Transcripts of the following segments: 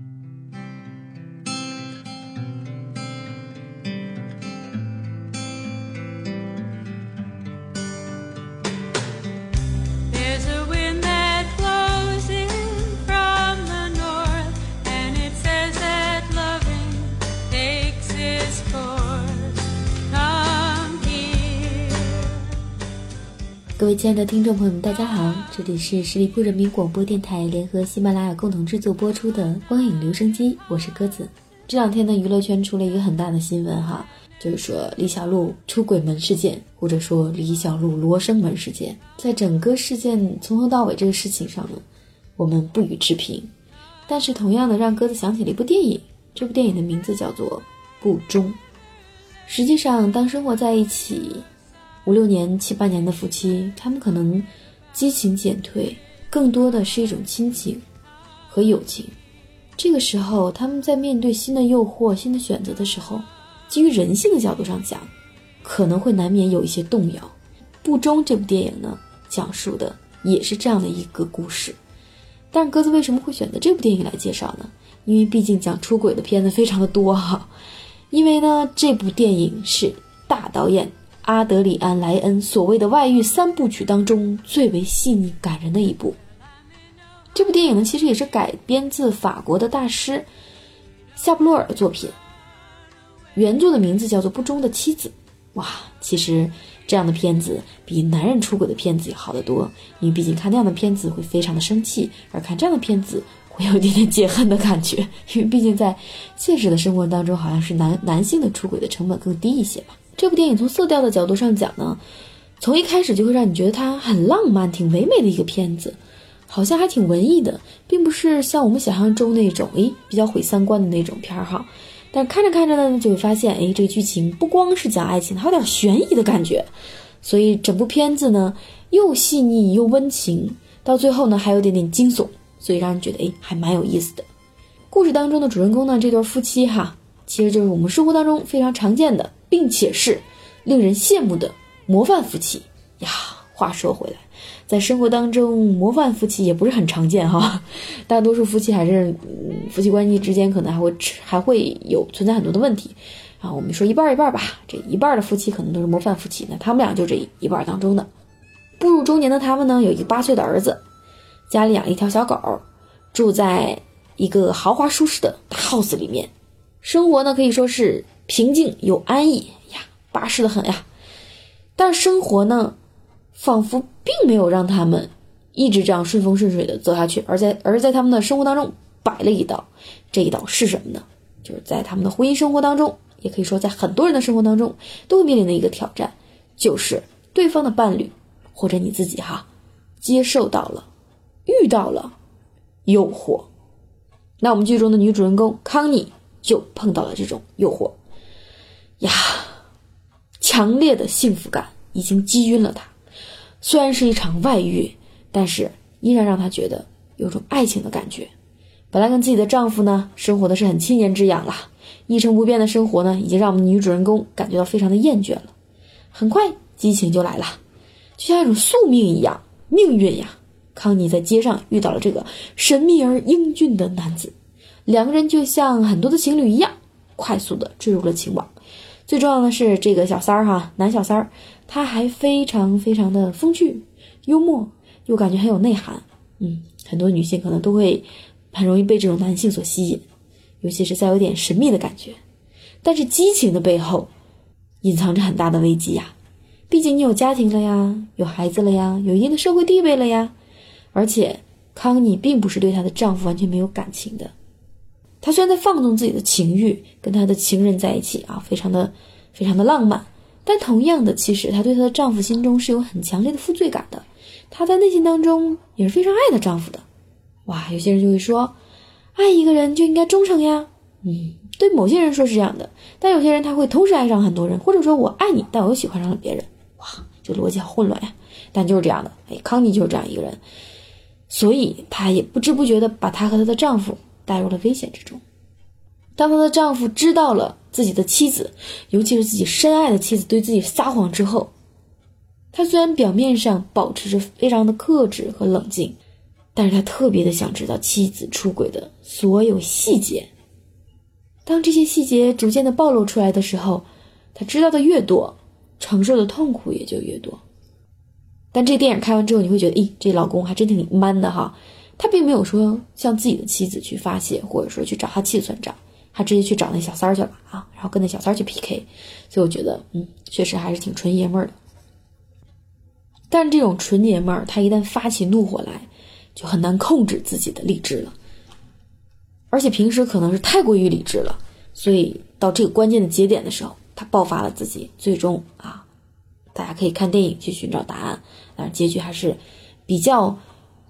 Mm-hmm. 各位亲爱的听众朋友们，大家好，这里是十里铺人民广播电台联合喜马拉雅共同制作播出的《光影留声机》，我是鸽子。这两天呢，娱乐圈出了一个很大的新闻哈，就是说李小璐出轨门事件，或者说李小璐罗生门事件。在整个事件从头到尾这个事情上呢，我们不予置评。但是同样的，让鸽子想起了一部电影，这部电影的名字叫做《不忠》。实际上，当生活在一起。五六年、七八年的夫妻，他们可能激情减退，更多的是一种亲情和友情。这个时候，他们在面对新的诱惑、新的选择的时候，基于人性的角度上讲，可能会难免有一些动摇。《不忠》这部电影呢，讲述的也是这样的一个故事。但是，鸽子为什么会选择这部电影来介绍呢？因为毕竟讲出轨的片子非常的多哈。因为呢，这部电影是大导演。阿德里安·莱恩所谓的外遇三部曲当中最为细腻感人的一部。这部电影呢，其实也是改编自法国的大师夏布洛尔的作品。原作的名字叫做《不忠的妻子》。哇，其实这样的片子比男人出轨的片子要好得多，因为毕竟看那样的片子会非常的生气，而看这样的片子会有一点点解恨的感觉，因为毕竟在现实的生活当中，好像是男男性的出轨的成本更低一些吧。这部电影从色调的角度上讲呢，从一开始就会让你觉得它很浪漫、挺唯美的一个片子，好像还挺文艺的，并不是像我们想象中那种诶比较毁三观的那种片儿哈。但看着看着呢，就会发现诶这个剧情不光是讲爱情，还有点悬疑的感觉，所以整部片子呢又细腻又温情，到最后呢还有点点惊悚，所以让人觉得诶还蛮有意思的。故事当中的主人公呢这对夫妻哈，其实就是我们生活当中非常常见的。并且是令人羡慕的模范夫妻呀。话说回来，在生活当中，模范夫妻也不是很常见哈。大多数夫妻还是嗯夫妻关系之间可能还会还会有存在很多的问题啊。我们说一半一半吧，这一半的夫妻可能都是模范夫妻，那他们俩就这一半当中的。步入中年的他们呢，有一个八岁的儿子，家里养了一条小狗，住在一个豪华舒适的大 house 里面，生活呢可以说是。平静又安逸呀，巴适的很呀。但生活呢，仿佛并没有让他们一直这样顺风顺水的走下去，而在而在他们的生活当中摆了一道。这一道是什么呢？就是在他们的婚姻生活当中，也可以说在很多人的生活当中都会面临的一个挑战，就是对方的伴侣或者你自己哈，接受到了遇到了诱惑。那我们剧中的女主人公康妮就碰到了这种诱惑。呀，强烈的幸福感已经击晕了她。虽然是一场外遇，但是依然让她觉得有种爱情的感觉。本来跟自己的丈夫呢，生活的是很七年之痒了，一成不变的生活呢，已经让我们女主人公感觉到非常的厌倦了。很快，激情就来了，就像一种宿命一样，命运呀。康妮在街上遇到了这个神秘而英俊的男子，两个人就像很多的情侣一样，快速的坠入了情网。最重要的是，这个小三儿哈，男小三儿，他还非常非常的风趣、幽默，又感觉很有内涵。嗯，很多女性可能都会很容易被这种男性所吸引，尤其是在有点神秘的感觉。但是激情的背后，隐藏着很大的危机呀。毕竟你有家庭了呀，有孩子了呀，有一定的社会地位了呀。而且康妮并不是对她的丈夫完全没有感情的。她虽然在放纵自己的情欲，跟她的情人在一起啊，非常的、非常的浪漫，但同样的，其实她对她的丈夫心中是有很强烈的负罪感的。她在内心当中也是非常爱她丈夫的。哇，有些人就会说，爱一个人就应该忠诚呀。嗯，对某些人说是这样的，但有些人他会同时爱上很多人，或者说我爱你，但我又喜欢上了别人。哇，这逻辑好混乱呀。但就是这样的，哎，康妮就是这样一个人，所以她也不知不觉的把她和她的丈夫。带入了危险之中。当她的丈夫知道了自己的妻子，尤其是自己深爱的妻子对自己撒谎之后，他虽然表面上保持着非常的克制和冷静，但是他特别的想知道妻子出轨的所有细节。当这些细节逐渐的暴露出来的时候，他知道的越多，承受的痛苦也就越多。但这电影看完之后，你会觉得，咦，这老公还真挺 man 的哈。他并没有说向自己的妻子去发泄，或者说去找他妻子算账，他直接去找那小三儿去了啊，然后跟那小三儿去 PK。所以我觉得，嗯，确实还是挺纯爷们儿的。但是这种纯爷们儿，他一旦发起怒火来，就很难控制自己的理智了。而且平时可能是太过于理智了，所以到这个关键的节点的时候，他爆发了自己，最终啊，大家可以看电影去寻找答案。但是结局还是比较。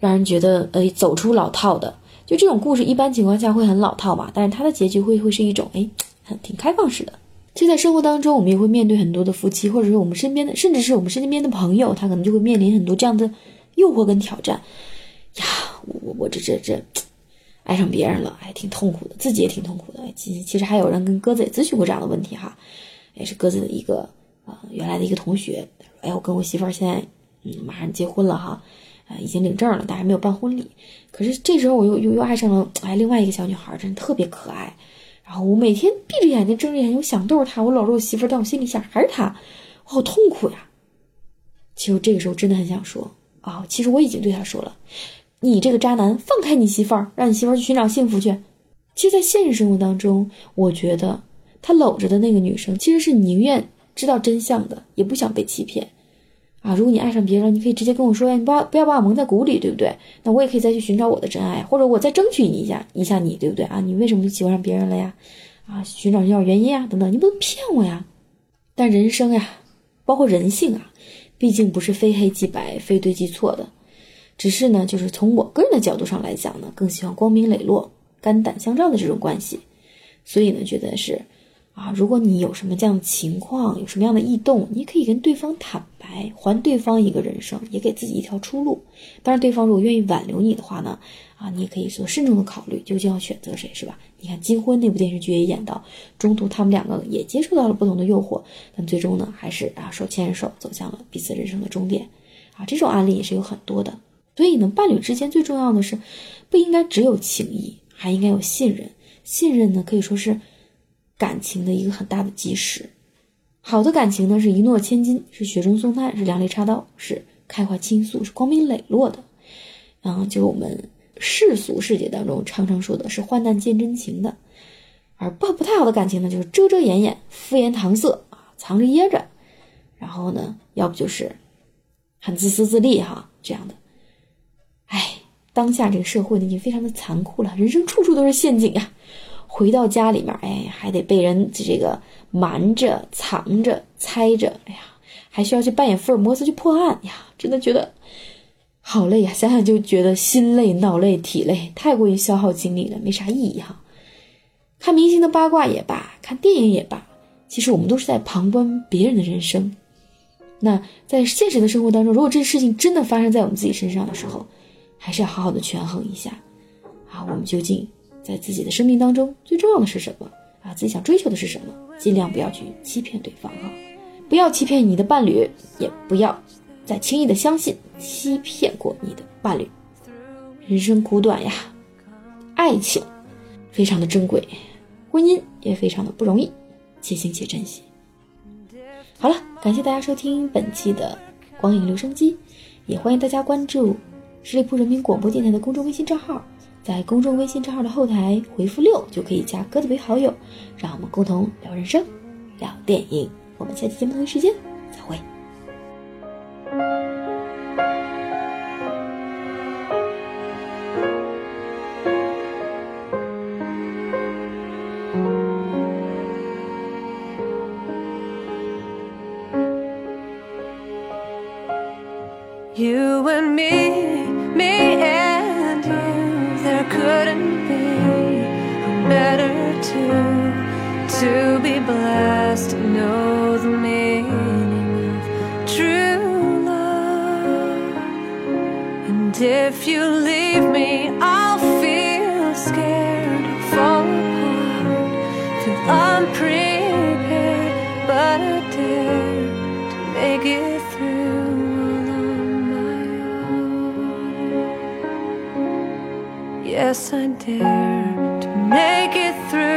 让人觉得，呃，走出老套的，就这种故事，一般情况下会很老套嘛。但是它的结局会会是一种，哎，很挺开放式的。就在生活当中，我们也会面对很多的夫妻，或者是我们身边的，甚至是我们身边的朋友，他可能就会面临很多这样的诱惑跟挑战。呀，我我这这这，爱上别人了，还挺痛苦的，自己也挺痛苦的。其其实还有人跟鸽子也咨询过这样的问题哈，也是鸽子的一个啊原来的一个同学，哎，我跟我媳妇儿现在嗯马上结婚了哈。啊，已经领证了，但还没有办婚礼。可是这时候我又又又爱上了哎另外一个小女孩，真的特别可爱。然后我每天闭着眼睛睁着眼睛，我想都是她。我搂着我媳妇，但我心里想还是她，我好痛苦呀。其实这个时候真的很想说啊，其实我已经对她说了，你这个渣男，放开你媳妇儿，让你媳妇儿去寻找幸福去。其实，在现实生活当中，我觉得他搂着的那个女生其实是宁愿知道真相的，也不想被欺骗。啊，如果你爱上别人了，你可以直接跟我说呀，你不要不要把我蒙在鼓里，对不对？那我也可以再去寻找我的真爱，或者我再争取你一下一下你，对不对啊？你为什么喜欢上别人了呀？啊，寻找寻找原因啊，等等，你不能骗我呀！但人生呀，包括人性啊，毕竟不是非黑即白、非对即错的，只是呢，就是从我个人的角度上来讲呢，更喜欢光明磊落、肝胆相照的这种关系，所以呢，觉得是。啊，如果你有什么这样的情况，有什么样的异动，你可以跟对方坦白，还对方一个人生，也给自己一条出路。当然，对方如果愿意挽留你的话呢，啊，你也可以做慎重的考虑，究竟要选择谁，是吧？你看《金婚》那部电视剧也演到，中途他们两个也接触到了不同的诱惑，但最终呢，还是啊手牵着手走向了彼此人生的终点。啊，这种案例也是有很多的。所以呢，伴侣之间最重要的是，不应该只有情谊，还应该有信任。信任呢，可以说是。感情的一个很大的基石，好的感情呢是一诺千金，是雪中送炭，是两肋插刀，是开怀倾诉，是光明磊落的。嗯，就是我们世俗世界当中常常说的是患难见真情的，而不不太好的感情呢，就是遮遮掩掩、敷衍搪塞啊，藏着掖着，然后呢，要不就是很自私自利哈这样的。哎，当下这个社会呢已经非常的残酷了，人生处处都是陷阱啊。回到家里面，哎，还得被人这个瞒着、藏着、猜着，哎呀，还需要去扮演福尔摩斯去破案呀，真的觉得好累呀！想想就觉得心累、脑累、体累，太过于消耗精力了，没啥意义哈。看明星的八卦也罢，看电影也罢，其实我们都是在旁观别人的人生。那在现实的生活当中，如果这事情真的发生在我们自己身上的时候，还是要好好的权衡一下啊，我们究竟。在自己的生命当中，最重要的是什么啊？自己想追求的是什么？尽量不要去欺骗对方哈，不要欺骗你的伴侣，也不要再轻易的相信欺骗过你的伴侣。人生苦短呀，爱情非常的珍贵，婚姻也非常的不容易，且行且珍惜。好了，感谢大家收听本期的光影留声机，也欢迎大家关注十里铺人民广播电台的公众微信账号。在公众微信账号的后台回复六，就可以加鸽子为好友，让我们共同聊人生、聊电影。我们下期节目同一时间再会。You and me, me to be blessed to know the meaning of true love. And if you leave me, I'll feel scared, fall apart, feel unprepared, but I dare to make it through all on my own. Yes, I dare to make it through